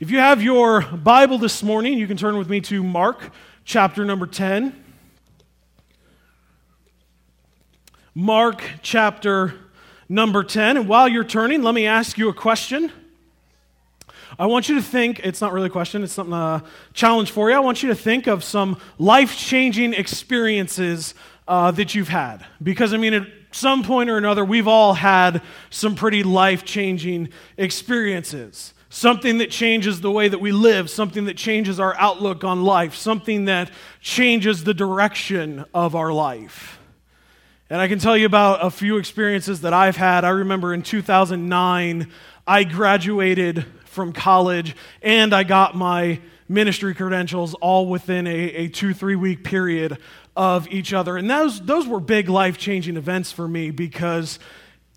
If you have your Bible this morning, you can turn with me to Mark chapter number 10. Mark chapter number 10. And while you're turning, let me ask you a question. I want you to think, it's not really a question, it's something, a uh, challenge for you. I want you to think of some life changing experiences uh, that you've had. Because, I mean, at some point or another, we've all had some pretty life changing experiences something that changes the way that we live, something that changes our outlook on life, something that changes the direction of our life. And I can tell you about a few experiences that I've had. I remember in 2009, I graduated from college and I got my ministry credentials all within a, a two, three week period of each other. And those, those were big life changing events for me because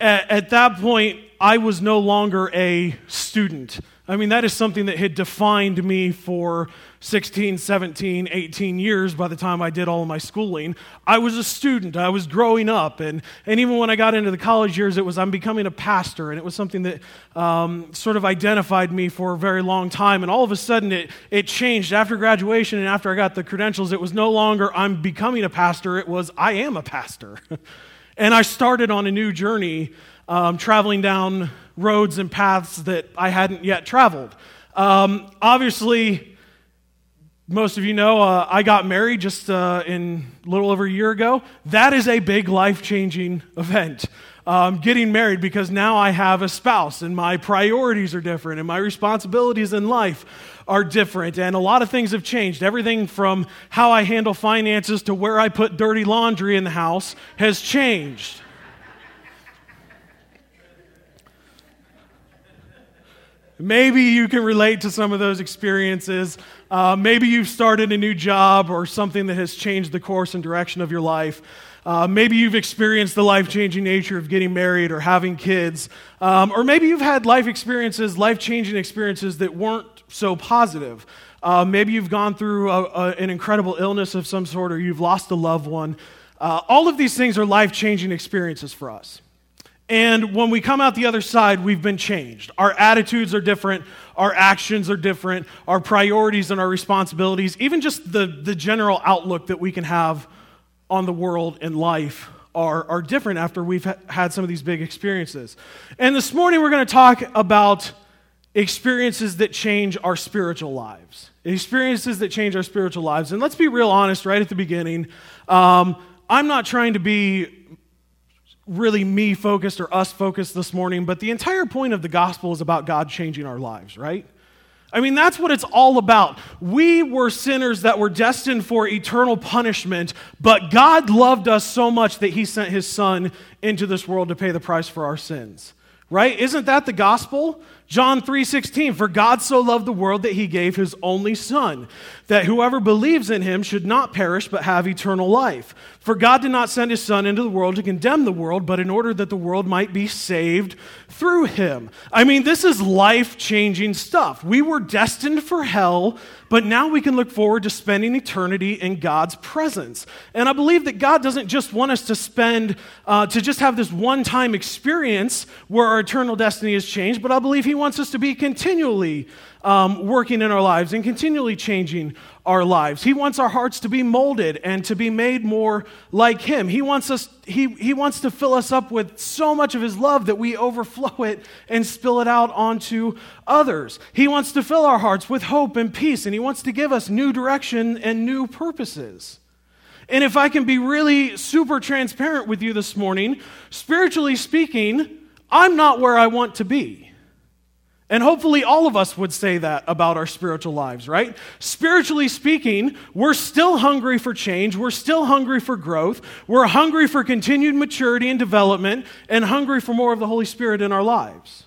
at, at that point, I was no longer a student. I mean, that is something that had defined me for 16, 17, 18 years by the time I did all of my schooling. I was a student, I was growing up, and, and even when I got into the college years, it was I'm becoming a pastor, and it was something that um, sort of identified me for a very long time. And all of a sudden, it, it changed. After graduation and after I got the credentials, it was no longer I'm becoming a pastor, it was I am a pastor. and I started on a new journey um, traveling down roads and paths that I hadn't yet traveled. Um, obviously, most of you know uh, I got married just uh, in a little over a year ago. That is a big life changing event. Um, getting married because now I have a spouse and my priorities are different and my responsibilities in life are different and a lot of things have changed. Everything from how I handle finances to where I put dirty laundry in the house has changed. Maybe you can relate to some of those experiences. Uh, maybe you've started a new job or something that has changed the course and direction of your life. Uh, maybe you've experienced the life changing nature of getting married or having kids. Um, or maybe you've had life experiences, life changing experiences that weren't so positive. Uh, maybe you've gone through a, a, an incredible illness of some sort or you've lost a loved one. Uh, all of these things are life changing experiences for us. And when we come out the other side, we've been changed. Our attitudes are different, our actions are different, our priorities and our responsibilities, even just the, the general outlook that we can have on the world and life are, are different after we've ha- had some of these big experiences. And this morning, we're going to talk about experiences that change our spiritual lives. Experiences that change our spiritual lives. And let's be real honest right at the beginning. Um, I'm not trying to be really me focused or us focused this morning, but the entire point of the gospel is about God changing our lives, right? I mean, that's what it's all about. We were sinners that were destined for eternal punishment, but God loved us so much that He sent His Son into this world to pay the price for our sins. Right? Isn't that the gospel? John 3:16 For God so loved the world that he gave his only son that whoever believes in him should not perish but have eternal life. For God did not send his son into the world to condemn the world but in order that the world might be saved through him. I mean this is life-changing stuff. We were destined for hell but now we can look forward to spending eternity in God's presence. And I believe that God doesn't just want us to spend, uh, to just have this one time experience where our eternal destiny is changed, but I believe he wants us to be continually um, working in our lives and continually changing our lives. He wants our hearts to be molded and to be made more like Him. He wants us, He, he wants to fill us up with so much of His love that we overflow it and spill it out onto others. He wants to fill our hearts with hope and peace, and He wants to give us new direction and new purposes. And if I can be really super transparent with you this morning, spiritually speaking, I'm not where I want to be. And hopefully, all of us would say that about our spiritual lives, right? Spiritually speaking, we're still hungry for change. We're still hungry for growth. We're hungry for continued maturity and development and hungry for more of the Holy Spirit in our lives.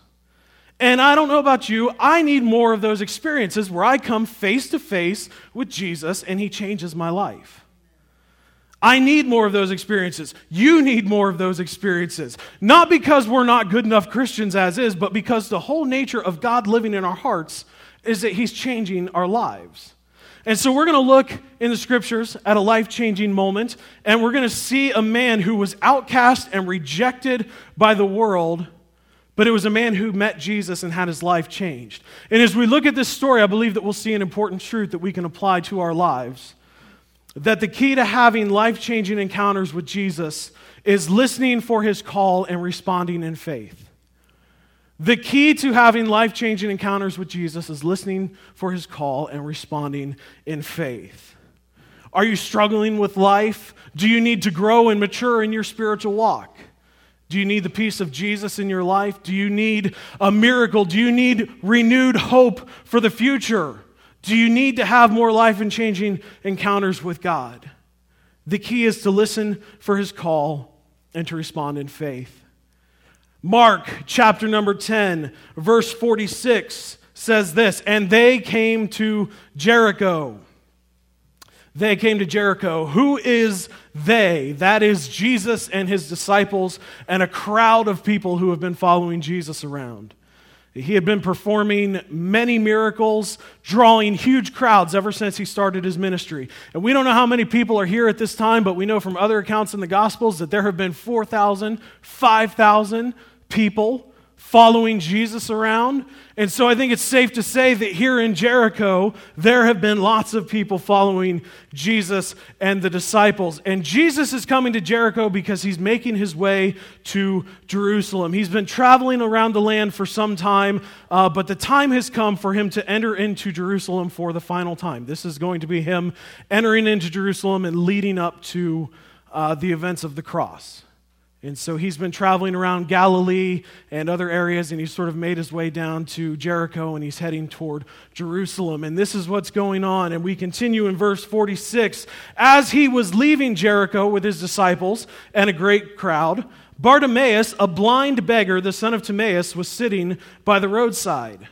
And I don't know about you, I need more of those experiences where I come face to face with Jesus and He changes my life. I need more of those experiences. You need more of those experiences. Not because we're not good enough Christians as is, but because the whole nature of God living in our hearts is that He's changing our lives. And so we're going to look in the scriptures at a life changing moment, and we're going to see a man who was outcast and rejected by the world but it was a man who met Jesus and had his life changed. And as we look at this story, I believe that we'll see an important truth that we can apply to our lives. That the key to having life changing encounters with Jesus is listening for his call and responding in faith. The key to having life changing encounters with Jesus is listening for his call and responding in faith. Are you struggling with life? Do you need to grow and mature in your spiritual walk? Do you need the peace of Jesus in your life? Do you need a miracle? Do you need renewed hope for the future? Do you need to have more life and changing encounters with God? The key is to listen for his call and to respond in faith. Mark chapter number 10, verse 46 says this And they came to Jericho. They came to Jericho. Who is they? That is Jesus and his disciples and a crowd of people who have been following Jesus around. He had been performing many miracles, drawing huge crowds ever since he started his ministry. And we don't know how many people are here at this time, but we know from other accounts in the Gospels that there have been 4,000, 5,000 people following Jesus around. And so I think it's safe to say that here in Jericho, there have been lots of people following Jesus and the disciples. And Jesus is coming to Jericho because he's making his way to Jerusalem. He's been traveling around the land for some time, uh, but the time has come for him to enter into Jerusalem for the final time. This is going to be him entering into Jerusalem and leading up to uh, the events of the cross. And so he's been traveling around Galilee and other areas, and he's sort of made his way down to Jericho and he's heading toward Jerusalem. And this is what's going on. And we continue in verse 46. As he was leaving Jericho with his disciples and a great crowd, Bartimaeus, a blind beggar, the son of Timaeus, was sitting by the roadside.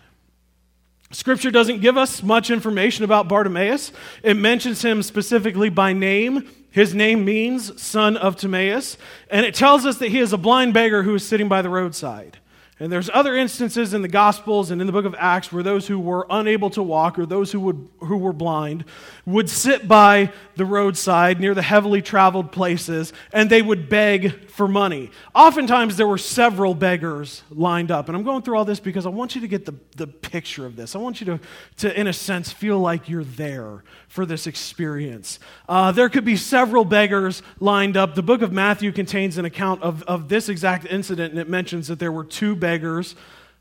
Scripture doesn't give us much information about Bartimaeus. It mentions him specifically by name his name means son of Timaeus, and it tells us that he is a blind beggar who is sitting by the roadside. And there's other instances in the Gospels and in the book of Acts where those who were unable to walk or those who, would, who were blind would sit by the roadside near the heavily traveled places and they would beg for money. Oftentimes there were several beggars lined up. And I'm going through all this because I want you to get the, the picture of this. I want you to, to, in a sense, feel like you're there for this experience. Uh, there could be several beggars lined up. The book of Matthew contains an account of, of this exact incident, and it mentions that there were two beggars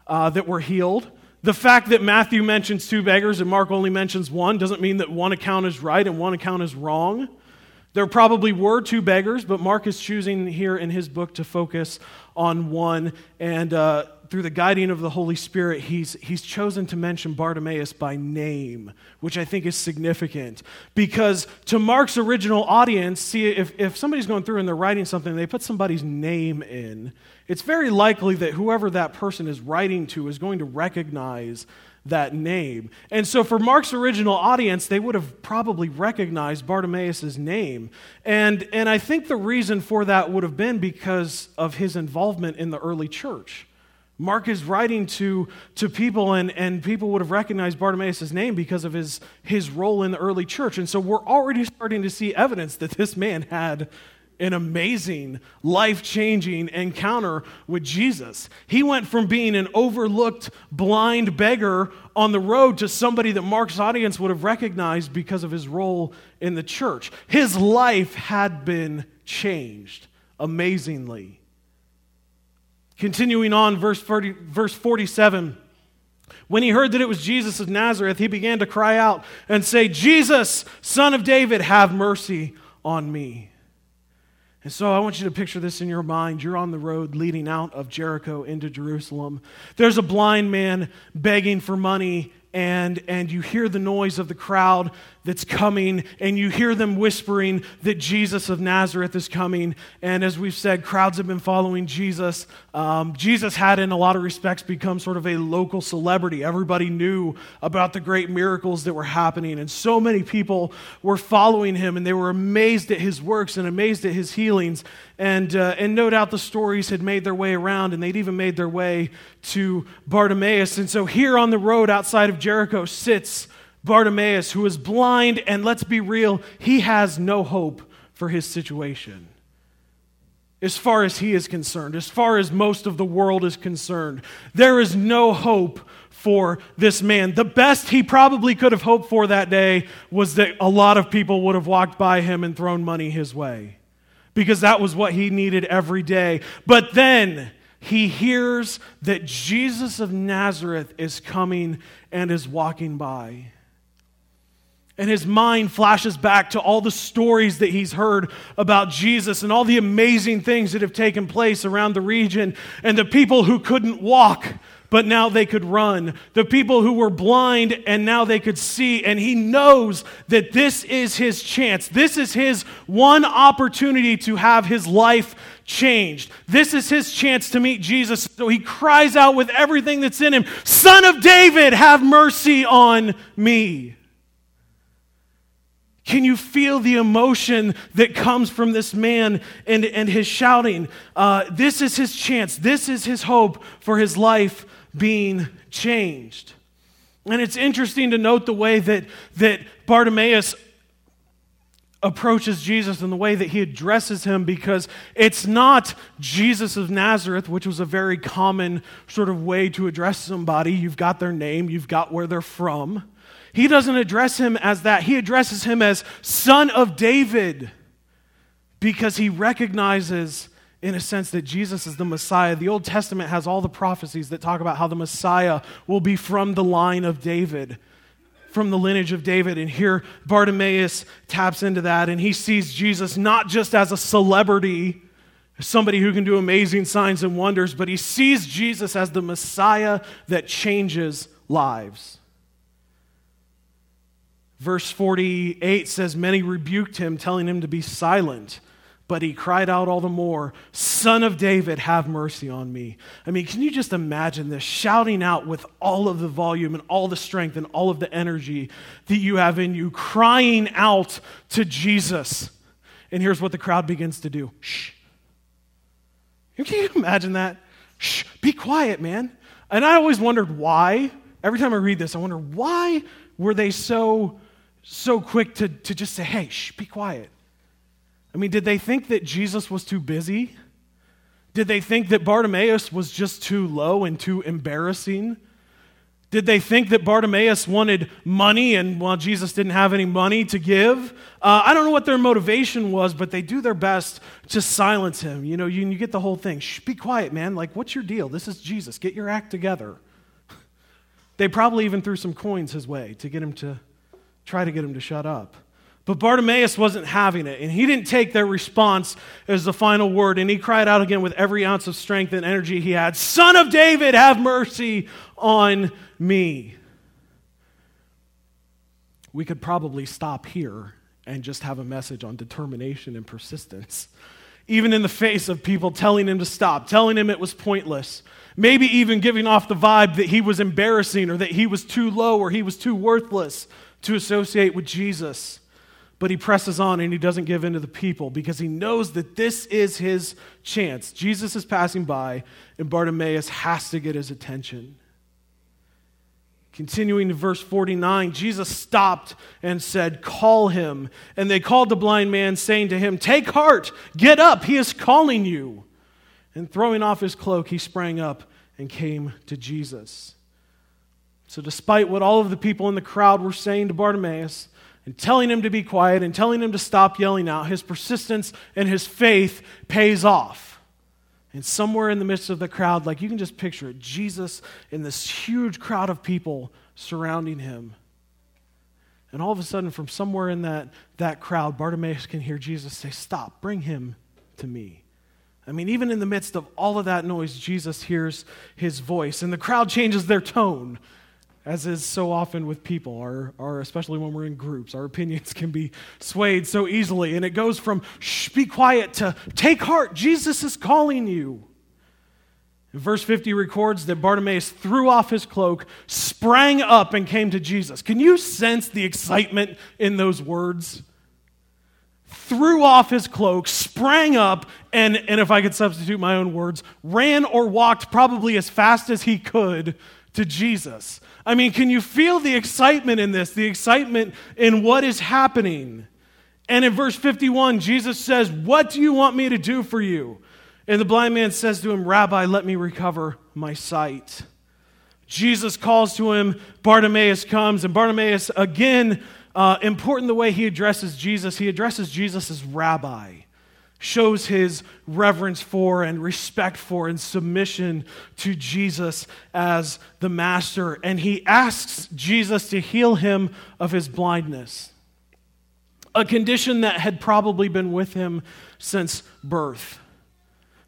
uh, that were healed. The fact that Matthew mentions two beggars and Mark only mentions one doesn't mean that one account is right and one account is wrong. There probably were two beggars, but Mark is choosing here in his book to focus on one. And uh, through the guiding of the Holy Spirit, he's, he's chosen to mention Bartimaeus by name, which I think is significant. Because to Mark's original audience, see, if, if somebody's going through and they're writing something, they put somebody's name in, it's very likely that whoever that person is writing to is going to recognize that name. And so for Mark's original audience, they would have probably recognized Bartimaeus' name. And, and I think the reason for that would have been because of his involvement in the early church. Mark is writing to, to people, and, and people would have recognized Bartimaeus' name because of his, his role in the early church. And so we're already starting to see evidence that this man had an amazing, life changing encounter with Jesus. He went from being an overlooked blind beggar on the road to somebody that Mark's audience would have recognized because of his role in the church. His life had been changed amazingly. Continuing on, verse, 30, verse 47. When he heard that it was Jesus of Nazareth, he began to cry out and say, Jesus, son of David, have mercy on me. And so I want you to picture this in your mind. You're on the road leading out of Jericho into Jerusalem. There's a blind man begging for money, and, and you hear the noise of the crowd that's coming, and you hear them whispering that Jesus of Nazareth is coming. And as we've said, crowds have been following Jesus. Um, Jesus had, in a lot of respects, become sort of a local celebrity. Everybody knew about the great miracles that were happening, and so many people were following him, and they were amazed at his works and amazed at his healings. And, uh, and no doubt the stories had made their way around, and they'd even made their way to Bartimaeus. And so here on the road outside of Jericho sits Bartimaeus, who is blind, and let's be real, he has no hope for his situation. as far as he is concerned, as far as most of the world is concerned. There is no hope for this man. The best he probably could have hoped for that day was that a lot of people would have walked by him and thrown money his way because that was what he needed every day. But then he hears that Jesus of Nazareth is coming and is walking by. And his mind flashes back to all the stories that he's heard about Jesus and all the amazing things that have taken place around the region and the people who couldn't walk but now they could run. The people who were blind and now they could see. And he knows that this is his chance. This is his one opportunity to have his life changed. This is his chance to meet Jesus. So he cries out with everything that's in him Son of David, have mercy on me. Can you feel the emotion that comes from this man and, and his shouting? Uh, this is his chance. This is his hope for his life being changed. And it's interesting to note the way that, that Bartimaeus approaches Jesus and the way that he addresses him because it's not Jesus of Nazareth, which was a very common sort of way to address somebody. You've got their name, you've got where they're from. He doesn't address him as that. He addresses him as Son of David because he recognizes in a sense that Jesus is the Messiah. The Old Testament has all the prophecies that talk about how the Messiah will be from the line of David, from the lineage of David. And here Bartimaeus taps into that and he sees Jesus not just as a celebrity, somebody who can do amazing signs and wonders, but he sees Jesus as the Messiah that changes lives. Verse 48 says, Many rebuked him, telling him to be silent. But he cried out all the more, Son of David, have mercy on me. I mean, can you just imagine this? Shouting out with all of the volume and all the strength and all of the energy that you have in you, crying out to Jesus. And here's what the crowd begins to do Shh. Can you imagine that? Shh, be quiet, man. And I always wondered why. Every time I read this, I wonder why were they so so quick to, to just say, hey, shh, be quiet? I mean, did they think that Jesus was too busy? Did they think that Bartimaeus was just too low and too embarrassing? Did they think that Bartimaeus wanted money and, well, Jesus didn't have any money to give? Uh, I don't know what their motivation was, but they do their best to silence him. You know, you, you get the whole thing. Shh, be quiet, man. Like, what's your deal? This is Jesus. Get your act together. they probably even threw some coins his way to get him to try to get him to shut up. But Bartimaeus wasn't having it, and he didn't take their response as the final word, and he cried out again with every ounce of strength and energy he had Son of David, have mercy on me. We could probably stop here and just have a message on determination and persistence. Even in the face of people telling him to stop, telling him it was pointless, maybe even giving off the vibe that he was embarrassing or that he was too low or he was too worthless to associate with Jesus. But he presses on and he doesn't give in to the people because he knows that this is his chance. Jesus is passing by, and Bartimaeus has to get his attention. Continuing to verse 49, Jesus stopped and said, Call him. And they called the blind man, saying to him, Take heart, get up, he is calling you. And throwing off his cloak, he sprang up and came to Jesus. So, despite what all of the people in the crowd were saying to Bartimaeus and telling him to be quiet and telling him to stop yelling out, his persistence and his faith pays off. And somewhere in the midst of the crowd, like you can just picture it, Jesus in this huge crowd of people surrounding him. And all of a sudden, from somewhere in that, that crowd, Bartimaeus can hear Jesus say, Stop, bring him to me. I mean, even in the midst of all of that noise, Jesus hears his voice, and the crowd changes their tone as is so often with people, or, or especially when we're in groups, our opinions can be swayed so easily. And it goes from, shh, be quiet, to take heart, Jesus is calling you. Verse 50 records that Bartimaeus threw off his cloak, sprang up, and came to Jesus. Can you sense the excitement in those words? Threw off his cloak, sprang up, and, and if I could substitute my own words, ran or walked probably as fast as he could to Jesus. I mean, can you feel the excitement in this? The excitement in what is happening? And in verse 51, Jesus says, What do you want me to do for you? And the blind man says to him, Rabbi, let me recover my sight. Jesus calls to him, Bartimaeus comes, and Bartimaeus, again, uh, important the way he addresses Jesus, he addresses Jesus as rabbi, shows his reverence for and respect for and submission to Jesus as the master, and he asks Jesus to heal him of his blindness, a condition that had probably been with him since birth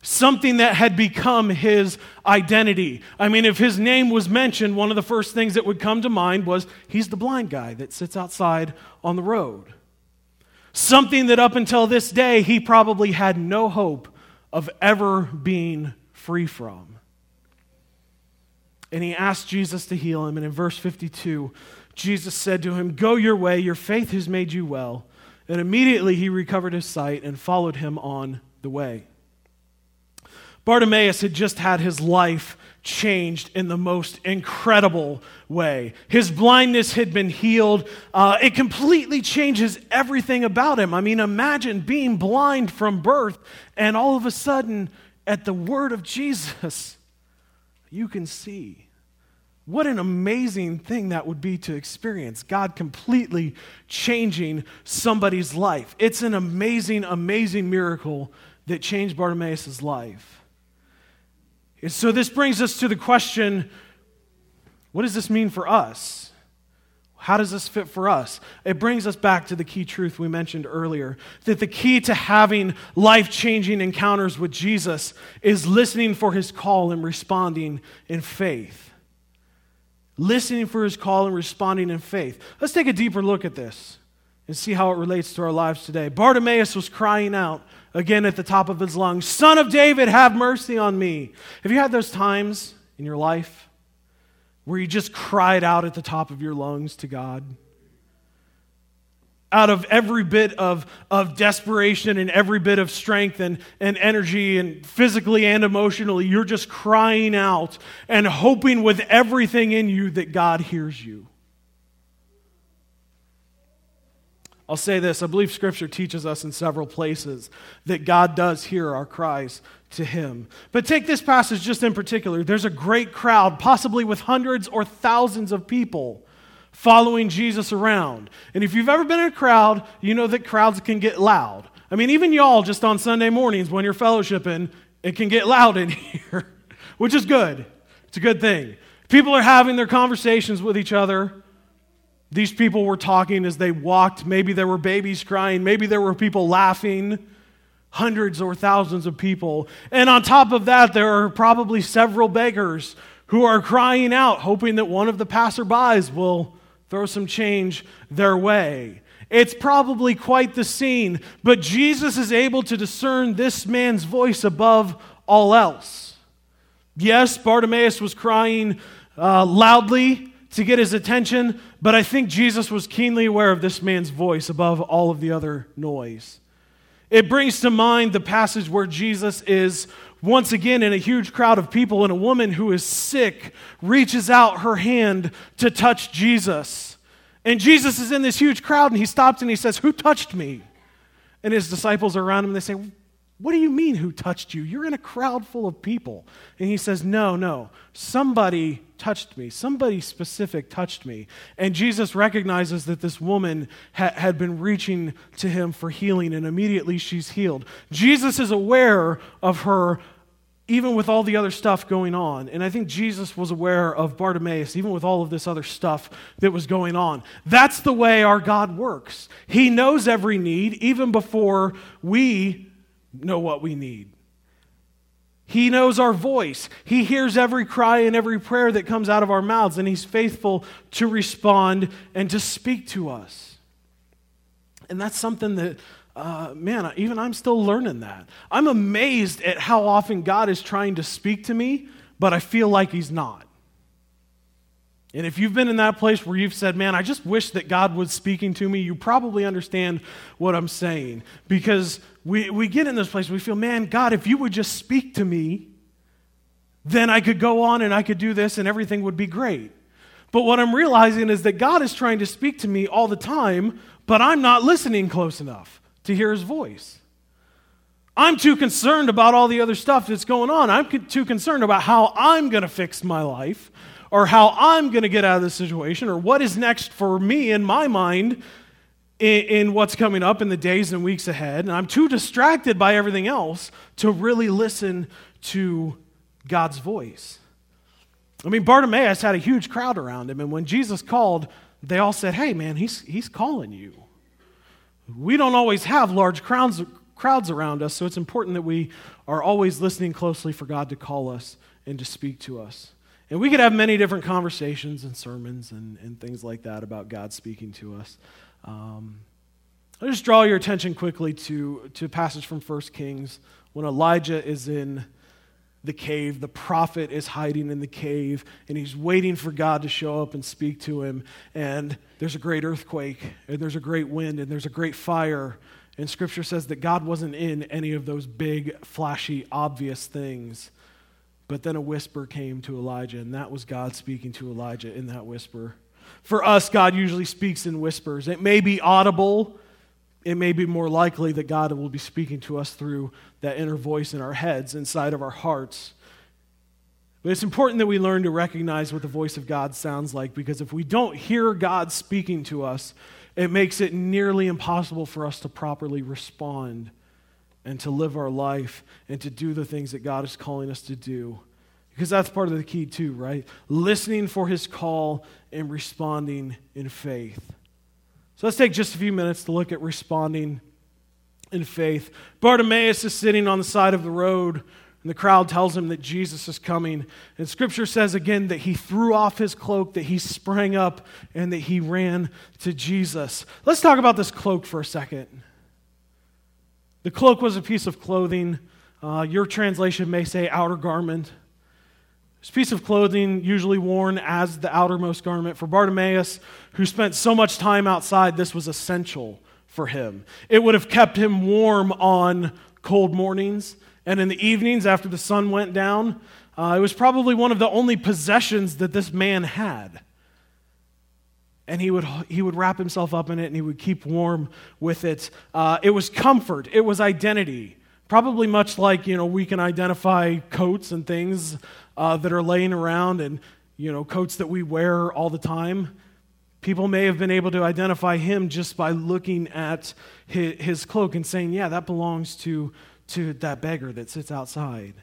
something that had become his identity. I mean, if his name was mentioned, one of the first things that would come to mind was he's the blind guy that sits outside on the road. Something that up until this day he probably had no hope of ever being free from. And he asked Jesus to heal him. And in verse 52, Jesus said to him, Go your way, your faith has made you well. And immediately he recovered his sight and followed him on the way. Bartimaeus had just had his life changed in the most incredible way. His blindness had been healed. Uh, it completely changes everything about him. I mean, imagine being blind from birth, and all of a sudden, at the word of Jesus, you can see. What an amazing thing that would be to experience. God completely changing somebody's life. It's an amazing, amazing miracle that changed Bartimaeus' life. And so this brings us to the question what does this mean for us? How does this fit for us? It brings us back to the key truth we mentioned earlier that the key to having life changing encounters with Jesus is listening for his call and responding in faith. Listening for his call and responding in faith. Let's take a deeper look at this and see how it relates to our lives today. Bartimaeus was crying out, again at the top of his lungs, Son of David, have mercy on me. Have you had those times in your life where you just cried out at the top of your lungs to God? Out of every bit of, of desperation and every bit of strength and, and energy, and physically and emotionally, you're just crying out and hoping with everything in you that God hears you. I'll say this I believe Scripture teaches us in several places that God does hear our cries to Him. But take this passage just in particular. There's a great crowd, possibly with hundreds or thousands of people following Jesus around. And if you've ever been in a crowd, you know that crowds can get loud. I mean, even y'all just on Sunday mornings when you're fellowshipping, it can get loud in here, which is good. It's a good thing. People are having their conversations with each other. These people were talking as they walked. Maybe there were babies crying. Maybe there were people laughing. Hundreds or thousands of people. And on top of that, there are probably several beggars who are crying out, hoping that one of the passerbys will throw some change their way. It's probably quite the scene, but Jesus is able to discern this man's voice above all else. Yes, Bartimaeus was crying uh, loudly to get his attention, but I think Jesus was keenly aware of this man's voice above all of the other noise. It brings to mind the passage where Jesus is once again in a huge crowd of people, and a woman who is sick reaches out her hand to touch Jesus. And Jesus is in this huge crowd, and he stops and he says, Who touched me? And his disciples are around him, and they say, what do you mean, who touched you? You're in a crowd full of people. And he says, No, no. Somebody touched me. Somebody specific touched me. And Jesus recognizes that this woman ha- had been reaching to him for healing, and immediately she's healed. Jesus is aware of her, even with all the other stuff going on. And I think Jesus was aware of Bartimaeus, even with all of this other stuff that was going on. That's the way our God works. He knows every need, even before we know what we need. He knows our voice. He hears every cry and every prayer that comes out of our mouths, and He's faithful to respond and to speak to us. And that's something that, uh, man, even I'm still learning that. I'm amazed at how often God is trying to speak to me, but I feel like He's not. And if you've been in that place where you've said, man, I just wish that God was speaking to me, you probably understand what I'm saying. Because we, we get in this place, we feel, man, God, if you would just speak to me, then I could go on and I could do this and everything would be great. But what I'm realizing is that God is trying to speak to me all the time, but I'm not listening close enough to hear his voice. I'm too concerned about all the other stuff that's going on. I'm too concerned about how I'm going to fix my life or how I'm going to get out of this situation or what is next for me in my mind in, in, what's coming up in the days and weeks ahead. And I'm too distracted by everything else to really listen to God's voice. I mean, Bartimaeus had a huge crowd around him, and when Jesus called, they all said, Hey, man, he's, he's calling you. We don't always have large crowds, crowds around us, so it's important that we are always listening closely for God to call us and to speak to us. And we could have many different conversations and sermons and, and things like that about God speaking to us. Um, I'll just draw your attention quickly to, to a passage from 1 Kings when Elijah is in the cave. The prophet is hiding in the cave, and he's waiting for God to show up and speak to him. And there's a great earthquake, and there's a great wind, and there's a great fire. And scripture says that God wasn't in any of those big, flashy, obvious things. But then a whisper came to Elijah, and that was God speaking to Elijah in that whisper. For us, God usually speaks in whispers. It may be audible, it may be more likely that God will be speaking to us through that inner voice in our heads, inside of our hearts. But it's important that we learn to recognize what the voice of God sounds like because if we don't hear God speaking to us, it makes it nearly impossible for us to properly respond and to live our life and to do the things that God is calling us to do. Because that's part of the key, too, right? Listening for his call and responding in faith. So let's take just a few minutes to look at responding in faith. Bartimaeus is sitting on the side of the road, and the crowd tells him that Jesus is coming. And scripture says again that he threw off his cloak, that he sprang up, and that he ran to Jesus. Let's talk about this cloak for a second. The cloak was a piece of clothing. Uh, your translation may say outer garment. It's a piece of clothing usually worn as the outermost garment. For Bartimaeus, who spent so much time outside, this was essential for him. It would have kept him warm on cold mornings. And in the evenings after the sun went down, uh, it was probably one of the only possessions that this man had and he would, he would wrap himself up in it and he would keep warm with it. Uh, it was comfort, it was identity. Probably much like, you know, we can identify coats and things uh, that are laying around and, you know, coats that we wear all the time. People may have been able to identify him just by looking at his, his cloak and saying, yeah, that belongs to, to that beggar that sits outside.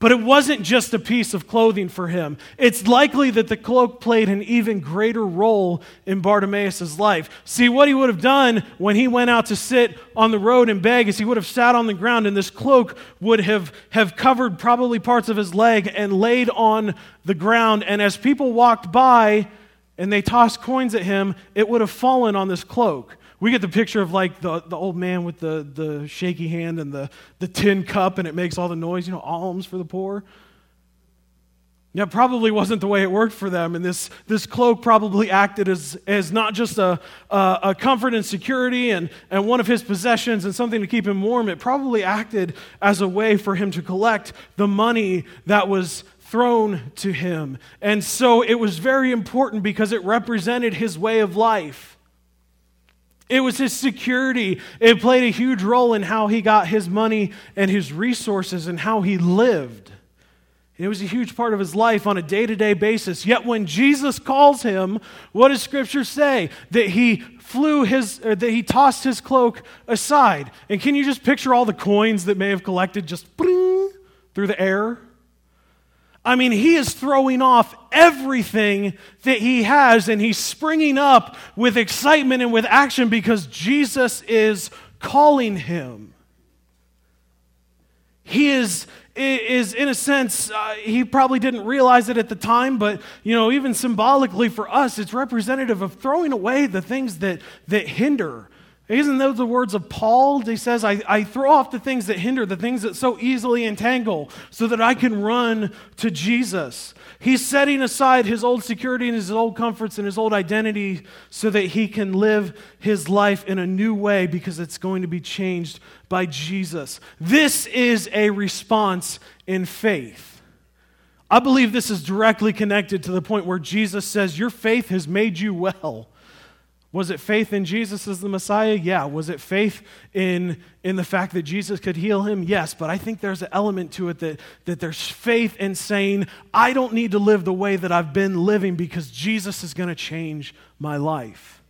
But it wasn't just a piece of clothing for him. It's likely that the cloak played an even greater role in Bartimaeus' life. See, what he would have done when he went out to sit on the road and beg is he would have sat on the ground and this cloak would have, have covered probably parts of his leg and laid on the ground. And as people walked by and they tossed coins at him, it would have fallen on this cloak. We get the picture of like the, the old man with the, the shaky hand and the, the tin cup and it makes all the noise, you know, alms for the poor. Yeah, probably wasn't the way it worked for them. And this, this cloak probably acted as, as not just a, a, a, comfort and security and, and one of his possessions and something to keep him warm. It probably acted as a way for him to collect the money that was thrown to him. And so it was very important because it represented his way of life. It was his security. It played a huge role in how he got his money and his resources and how he lived. it was a huge part of his life on a day to day basis. Yet when Jesus calls him, what does Scripture say? That he flew his, that he tossed his cloak aside. And can you just picture all the coins that may have collected just through the air? I mean, he is throwing off everything that he has and he's springing up with excitement and with action because Jesus is calling him. He is, is in a sense, uh, he probably didn't realize it at the time, but, you know, even symbolically for us, it's representative of throwing away the things that, that hinder isn't those the words of Paul? He says, I, I throw off the things that hinder, the things that so easily entangle, so that I can run to Jesus. He's setting aside his old security and his old comforts and his old identity so that he can live his life in a new way because it's going to be changed by Jesus. This is a response in faith. I believe this is directly connected to the point where Jesus says, Your faith has made you well. Was it faith in Jesus as the Messiah? Yeah. Was it faith in, in the fact that Jesus could heal him? Yes. But I think there's an element to it that, that there's faith in saying, I don't need to live the way that I've been living because Jesus is going to change my life.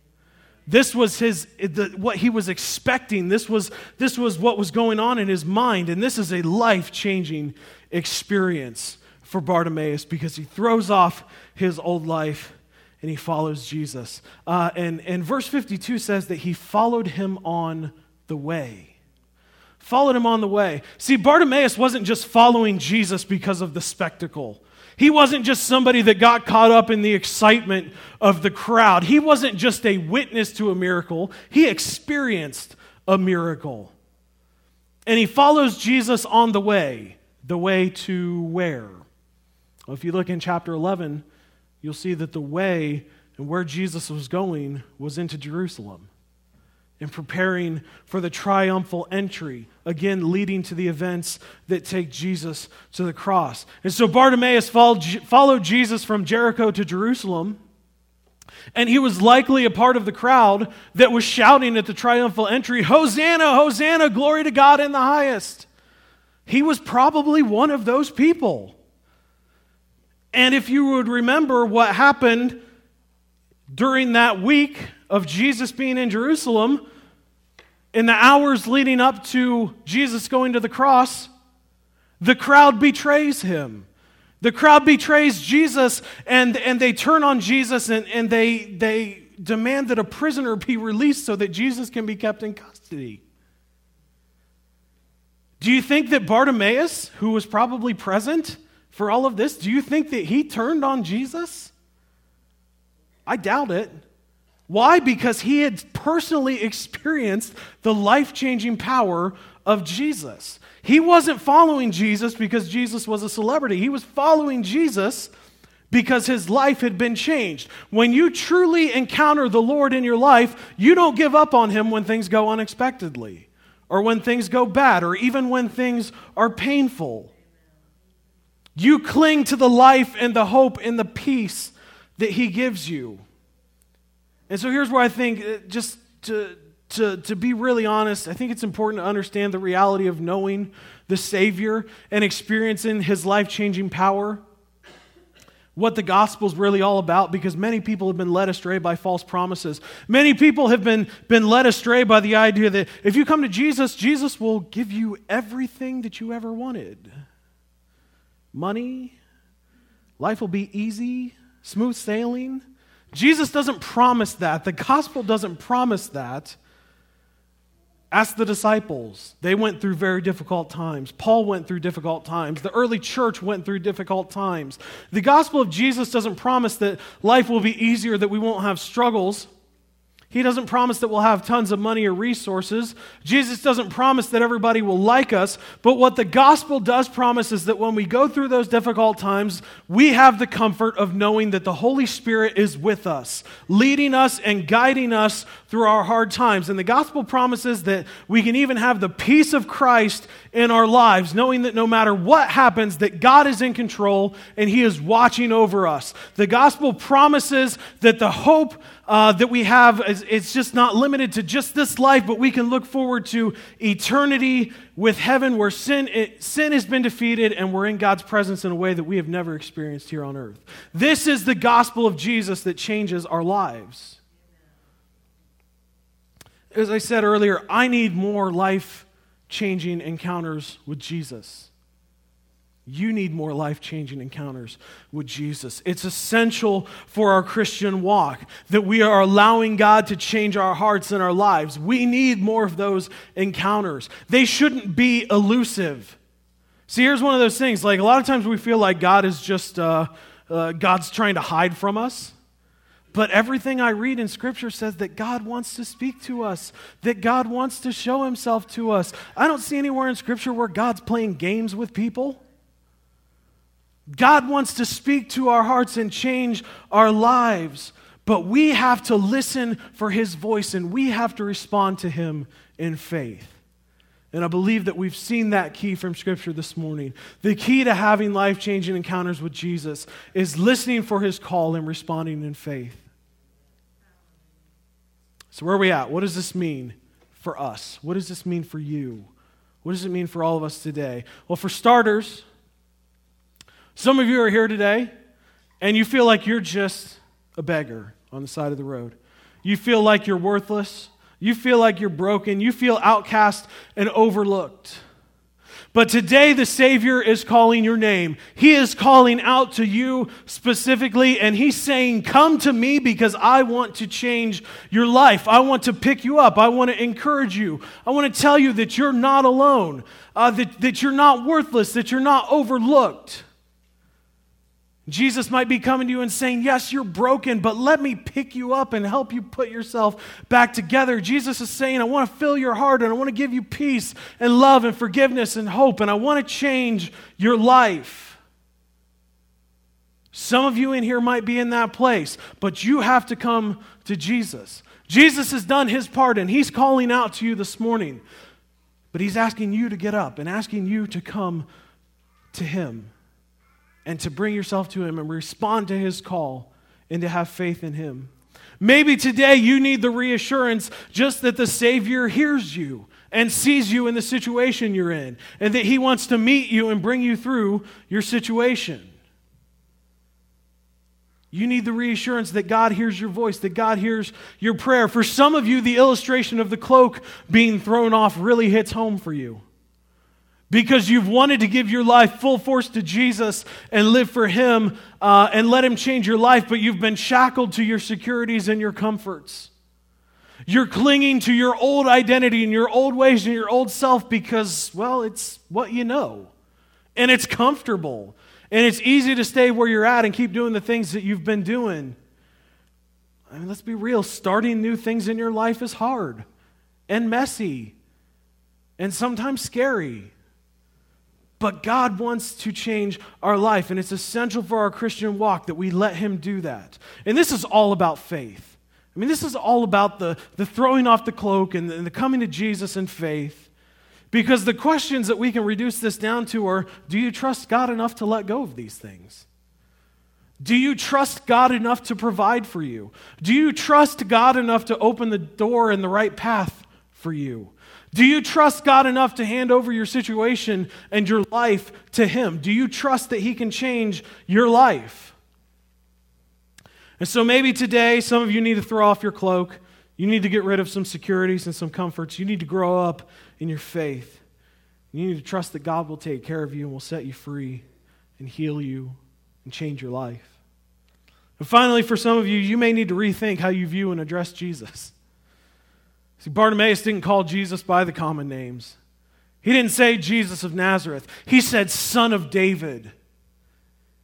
This was his, the, what he was expecting. This was, this was what was going on in his mind. And this is a life changing experience for Bartimaeus because he throws off his old life and he follows Jesus. Uh, and, and verse 52 says that he followed him on the way. Followed him on the way. See, Bartimaeus wasn't just following Jesus because of the spectacle. He wasn't just somebody that got caught up in the excitement of the crowd. He wasn't just a witness to a miracle, he experienced a miracle. And he follows Jesus on the way. The way to where? Well, if you look in chapter 11, you'll see that the way and where Jesus was going was into Jerusalem and preparing for the triumphal entry, again, leading to the events that take Jesus to the cross. And so Bartimaeus followed Jesus from Jericho to Jerusalem, and he was likely a part of the crowd that was shouting at the triumphal entry, Hosanna, Hosanna, glory to God in the highest. He was probably one of those people. And if you would remember what happened during that week of Jesus being in Jerusalem, in the hours leading up to Jesus going to the cross, the crowd betrays him. The crowd betrays Jesus and, and they turn on Jesus and, and they, they demand that a prisoner be released so that Jesus can be kept in custody. Do you think that Bartimaeus, who was probably present, for all of this? Do you think that he turned on Jesus? I doubt it. Why? Because he had personally experienced the life changing power of Jesus. He wasn't following Jesus because Jesus was a celebrity, he was following Jesus because his life had been changed. When you truly encounter the Lord in your life, you don't give up on him when things go unexpectedly, or when things go bad, or even when things are painful. You cling to the life and the hope and the peace that He gives you. And so here's where I think, uh, just to, to, to be really honest, I think it's important to understand the reality of knowing the Savior and experiencing His life changing power. What the gospel is really all about, because many people have been led astray by false promises. Many people have been, been led astray by the idea that if you come to Jesus, Jesus will give you everything that you ever wanted money, life will be easy, smooth sailing. Jesus doesn't promise that. The gospel doesn't promise that. Ask the disciples. They went through very difficult times. Paul went through difficult times. The early church went through difficult times. The gospel of Jesus doesn't promise that life will be easier, that we won't have struggles. He doesn't promise that we'll have tons of money or resources. Jesus doesn't promise that everybody will like us. But what the gospel does promise is that when we go through those difficult times, we have the comfort of knowing that the Holy Spirit is with us, leading us and guiding us through our hard times. And the gospel promises that we can even have the peace of Christ in our lives, knowing that no matter what happens, that God is in control and He is watching over us. The gospel promises that the hope uh, that we have is it's just not limited to just this life, but we can look forward to eternity with heaven where sin, it, sin has been defeated and we're in God's presence in a way that we have never experienced here on earth. This is the gospel of Jesus that changes our lives. As I said earlier, I need more life changing encounters with Jesus. You need more life changing encounters with Jesus. It's essential for our Christian walk that we are allowing God to change our hearts and our lives. We need more of those encounters. They shouldn't be elusive. See, here's one of those things like a lot of times we feel like God is just, uh, uh, God's trying to hide from us. But everything I read in Scripture says that God wants to speak to us, that God wants to show Himself to us. I don't see anywhere in Scripture where God's playing games with people. God wants to speak to our hearts and change our lives, but we have to listen for His voice and we have to respond to Him in faith. And I believe that we've seen that key from Scripture this morning. The key to having life changing encounters with Jesus is listening for His call and responding in faith. So, where are we at? What does this mean for us? What does this mean for you? What does it mean for all of us today? Well, for starters, some of you are here today and you feel like you're just a beggar on the side of the road. You feel like you're worthless. You feel like you're broken. You feel outcast and overlooked. But today, the Savior is calling your name. He is calling out to you specifically, and He's saying, Come to me because I want to change your life. I want to pick you up. I want to encourage you. I want to tell you that you're not alone, uh, that, that you're not worthless, that you're not overlooked. Jesus might be coming to you and saying, Yes, you're broken, but let me pick you up and help you put yourself back together. Jesus is saying, I want to fill your heart and I want to give you peace and love and forgiveness and hope, and I want to change your life. Some of you in here might be in that place, but you have to come to Jesus. Jesus has done his part and he's calling out to you this morning, but he's asking you to get up and asking you to come to him and to bring yourself to Him and respond to His call and to have faith in Him. Maybe today you need the reassurance just that the Savior hears you and sees you in the situation you're in, and that He wants to meet you and bring you through your situation. You need the reassurance that God hears your voice, that God hears your prayer. For some of you, the illustration of the cloak being thrown off really hits home for you because you've wanted to give your life full force to Jesus and live for Him uh, and let Him change your life, but you've been shackled to your securities and your comforts. You're clinging to your old identity and your old ways and your old self because, well, it's what you know. And it's comfortable. And it's easy to stay where you're at and keep doing the things that you've been doing. I mean, let's be real. Starting new things in your life is hard and messy and sometimes scary. But God wants to change our life, and it's essential for our Christian walk that we let Him do that. And this is all about faith. I mean, this is all about the, the throwing off the cloak and the, and the coming to Jesus in faith. Because the questions that we can reduce this down to are do you trust God enough to let go of these things? Do you trust God enough to provide for you? Do you trust God enough to open the door and the right path for you? Do you trust God enough to hand over your situation and your life to Him? Do you trust that He can change your life? And so maybe today, some of you need to throw off your cloak. You need to get rid of some securities and some comforts. You need to grow up in your faith. You need to trust that God will take care of you and will set you free and heal you and change your life. And finally, for some of you, you may need to rethink how you view and address Jesus. See, Bartimaeus didn't call Jesus by the common names. He didn't say Jesus of Nazareth. He said Son of David.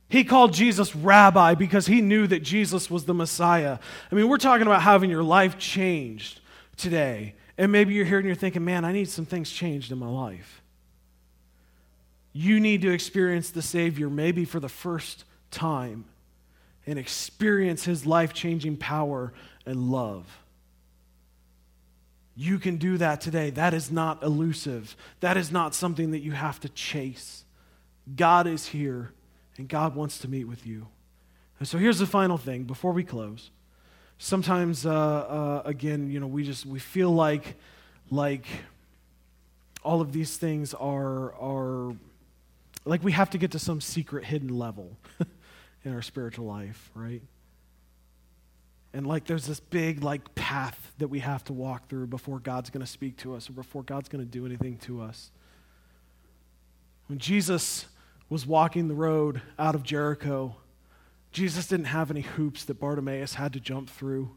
He called Jesus Rabbi because he knew that Jesus was the Messiah. I mean, we're talking about having your life changed today. And maybe you're here and you're thinking, man, I need some things changed in my life. You need to experience the Savior maybe for the first time and experience his life changing power and love. You can do that today. That is not elusive. That is not something that you have to chase. God is here, and God wants to meet with you. And so here's the final thing before we close. Sometimes, uh, uh, again, you know, we just we feel like like all of these things are are like we have to get to some secret hidden level in our spiritual life, right? And like there's this big like path that we have to walk through before God's going to speak to us or before God's going to do anything to us. When Jesus was walking the road out of Jericho, Jesus didn't have any hoops that Bartimaeus had to jump through.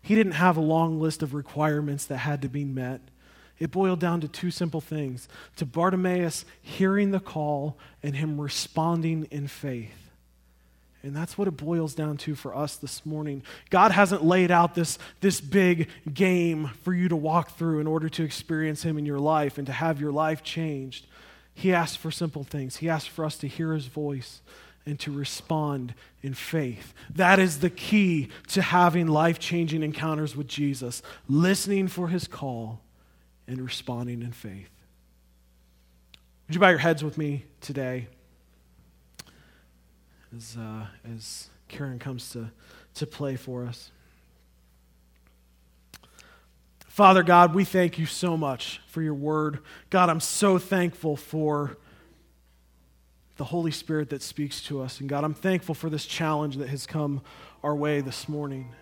He didn't have a long list of requirements that had to be met. It boiled down to two simple things to Bartimaeus hearing the call and him responding in faith. And that's what it boils down to for us this morning. God hasn't laid out this, this big game for you to walk through in order to experience Him in your life and to have your life changed. He asks for simple things. He asks for us to hear His voice and to respond in faith. That is the key to having life changing encounters with Jesus listening for His call and responding in faith. Would you bow your heads with me today? As, uh, as Karen comes to, to play for us. Father God, we thank you so much for your word. God, I'm so thankful for the Holy Spirit that speaks to us. And God, I'm thankful for this challenge that has come our way this morning.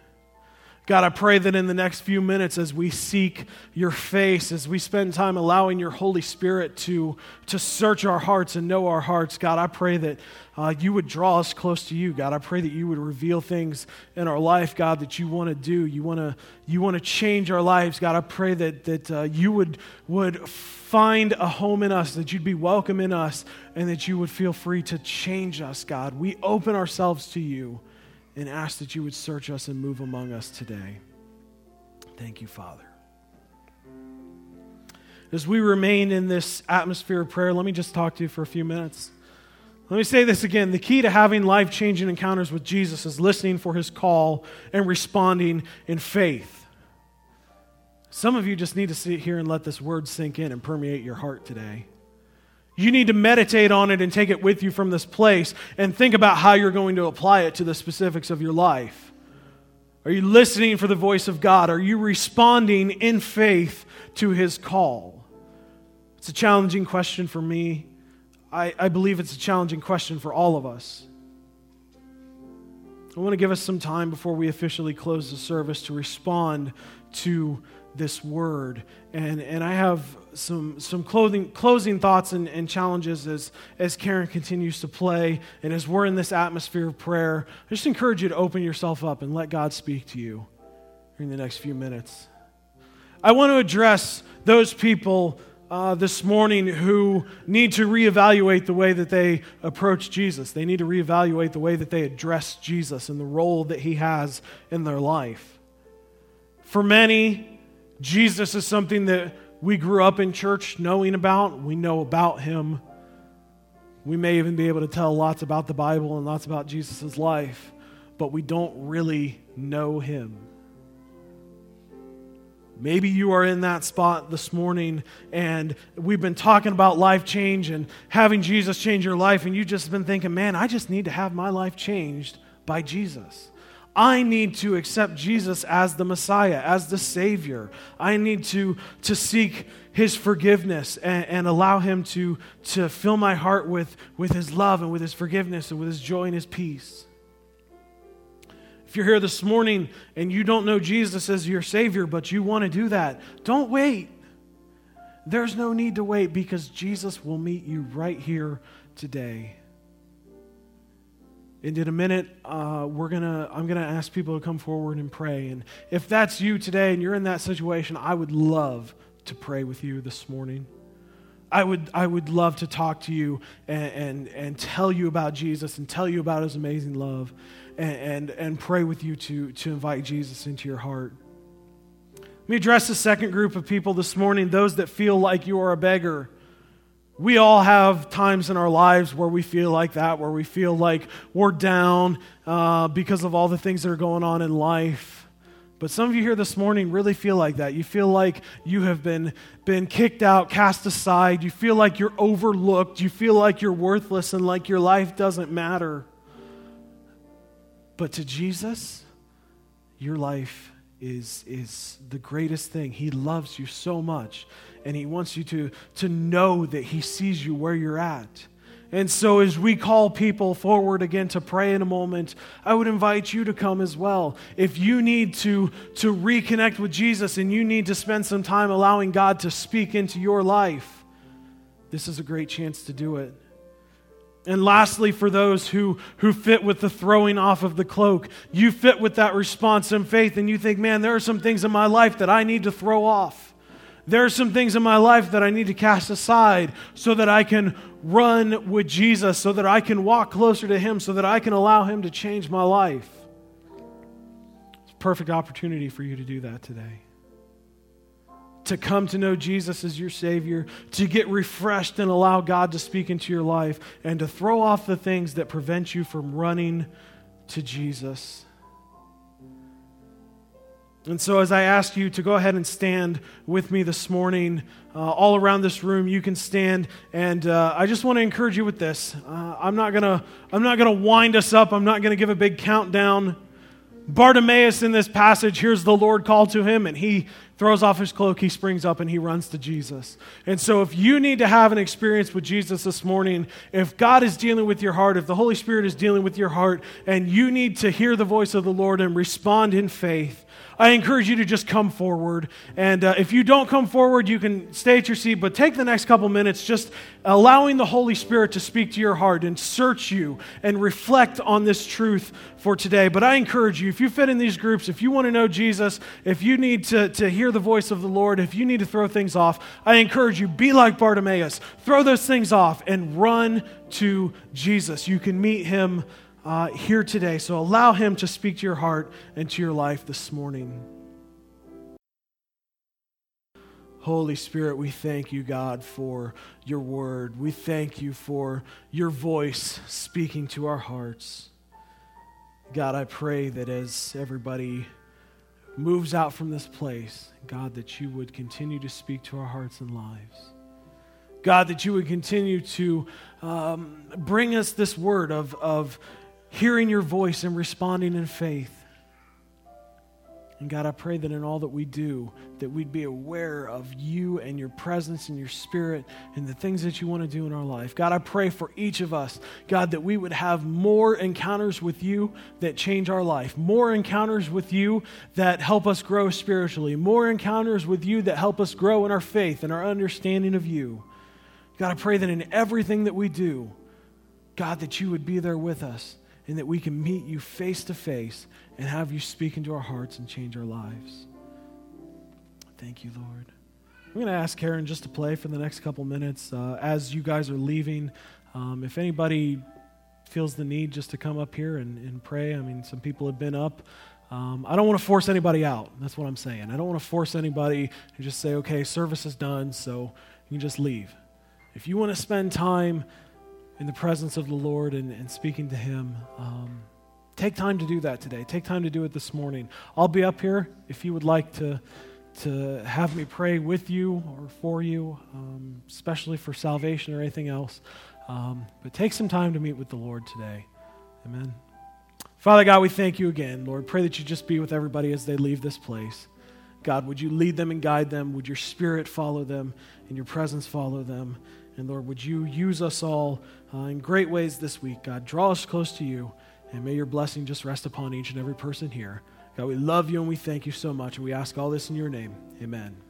God, I pray that in the next few minutes, as we seek your face, as we spend time allowing your Holy Spirit to, to search our hearts and know our hearts, God, I pray that uh, you would draw us close to you. God, I pray that you would reveal things in our life, God, that you want to do. You want to you want to change our lives, God. I pray that that uh, you would would find a home in us, that you'd be welcome in us, and that you would feel free to change us, God. We open ourselves to you and ask that you would search us and move among us today. Thank you, Father. As we remain in this atmosphere of prayer, let me just talk to you for a few minutes. Let me say this again. The key to having life changing encounters with Jesus is listening for his call and responding in faith. Some of you just need to sit here and let this word sink in and permeate your heart today. You need to meditate on it and take it with you from this place and think about how you're going to apply it to the specifics of your life. Are you listening for the voice of God? Are you responding in faith to his call? It's a challenging question for me. I, I believe it's a challenging question for all of us. I want to give us some time before we officially close the service to respond to this word. And, and I have some, some clothing, closing thoughts and, and challenges as, as Karen continues to play and as we're in this atmosphere of prayer. I just encourage you to open yourself up and let God speak to you during the next few minutes. I want to address those people uh, this morning who need to reevaluate the way that they approach Jesus. They need to reevaluate the way that they address Jesus and the role that he has in their life. For many, Jesus is something that we grew up in church knowing about. We know about him. We may even be able to tell lots about the Bible and lots about Jesus' life, but we don't really know him. Maybe you are in that spot this morning and we've been talking about life change and having Jesus change your life, and you've just been thinking, man, I just need to have my life changed by Jesus. I need to accept Jesus as the Messiah, as the Savior. I need to, to seek His forgiveness and, and allow Him to, to fill my heart with, with His love and with His forgiveness and with His joy and His peace. If you're here this morning and you don't know Jesus as your Savior, but you want to do that, don't wait. There's no need to wait because Jesus will meet you right here today. And in a minute, uh, we're gonna, I'm going to ask people to come forward and pray. And if that's you today and you're in that situation, I would love to pray with you this morning. I would, I would love to talk to you and, and, and tell you about Jesus and tell you about his amazing love and, and, and pray with you to, to invite Jesus into your heart. Let me address the second group of people this morning those that feel like you are a beggar. We all have times in our lives where we feel like that, where we feel like we're down uh, because of all the things that are going on in life. But some of you here this morning really feel like that. You feel like you have been, been kicked out, cast aside. You feel like you're overlooked. You feel like you're worthless and like your life doesn't matter. But to Jesus, your life is, is the greatest thing. He loves you so much and He wants you to, to know that He sees you where you're at. And so, as we call people forward again to pray in a moment, I would invite you to come as well. If you need to, to reconnect with Jesus and you need to spend some time allowing God to speak into your life, this is a great chance to do it. And lastly, for those who, who fit with the throwing off of the cloak, you fit with that response in faith and you think, man, there are some things in my life that I need to throw off. There are some things in my life that I need to cast aside so that I can run with Jesus, so that I can walk closer to Him, so that I can allow Him to change my life. It's a perfect opportunity for you to do that today. To come to know Jesus as your Savior, to get refreshed and allow God to speak into your life, and to throw off the things that prevent you from running to Jesus. And so, as I ask you to go ahead and stand with me this morning, uh, all around this room, you can stand. And uh, I just want to encourage you with this. Uh, I'm not gonna, I'm not gonna wind us up. I'm not gonna give a big countdown. Bartimaeus in this passage hears the Lord call to him and he throws off his cloak, he springs up, and he runs to Jesus. And so, if you need to have an experience with Jesus this morning, if God is dealing with your heart, if the Holy Spirit is dealing with your heart, and you need to hear the voice of the Lord and respond in faith, I encourage you to just come forward. And uh, if you don't come forward, you can stay at your seat, but take the next couple minutes just allowing the Holy Spirit to speak to your heart and search you and reflect on this truth for today. But I encourage you, if you fit in these groups, if you want to know Jesus, if you need to, to hear the voice of the Lord, if you need to throw things off, I encourage you, be like Bartimaeus. Throw those things off and run to Jesus. You can meet him uh, here today. So allow Him to speak to your heart and to your life this morning. Holy Spirit, we thank you, God, for your word. We thank you for your voice speaking to our hearts. God, I pray that as everybody moves out from this place, God, that you would continue to speak to our hearts and lives. God, that you would continue to um, bring us this word of, of hearing your voice and responding in faith. And God, I pray that in all that we do, that we'd be aware of you and your presence and your spirit and the things that you want to do in our life. God, I pray for each of us, God, that we would have more encounters with you that change our life, more encounters with you that help us grow spiritually, more encounters with you that help us grow in our faith and our understanding of you. God, I pray that in everything that we do, God, that you would be there with us and that we can meet you face to face and have you speak into our hearts and change our lives. Thank you, Lord. I'm going to ask Karen just to play for the next couple minutes. Uh, as you guys are leaving, um, if anybody feels the need just to come up here and, and pray, I mean, some people have been up. Um, I don't want to force anybody out. That's what I'm saying. I don't want to force anybody and just say, okay, service is done, so you can just leave. If you want to spend time in the presence of the Lord and, and speaking to Him. Um, take time to do that today. Take time to do it this morning. I'll be up here if you would like to, to have me pray with you or for you, um, especially for salvation or anything else. Um, but take some time to meet with the Lord today. Amen. Father God, we thank you again, Lord. Pray that you just be with everybody as they leave this place. God, would you lead them and guide them? Would your spirit follow them and your presence follow them? And Lord, would you use us all uh, in great ways this week, God? Draw us close to you, and may your blessing just rest upon each and every person here. God, we love you and we thank you so much, and we ask all this in your name. Amen.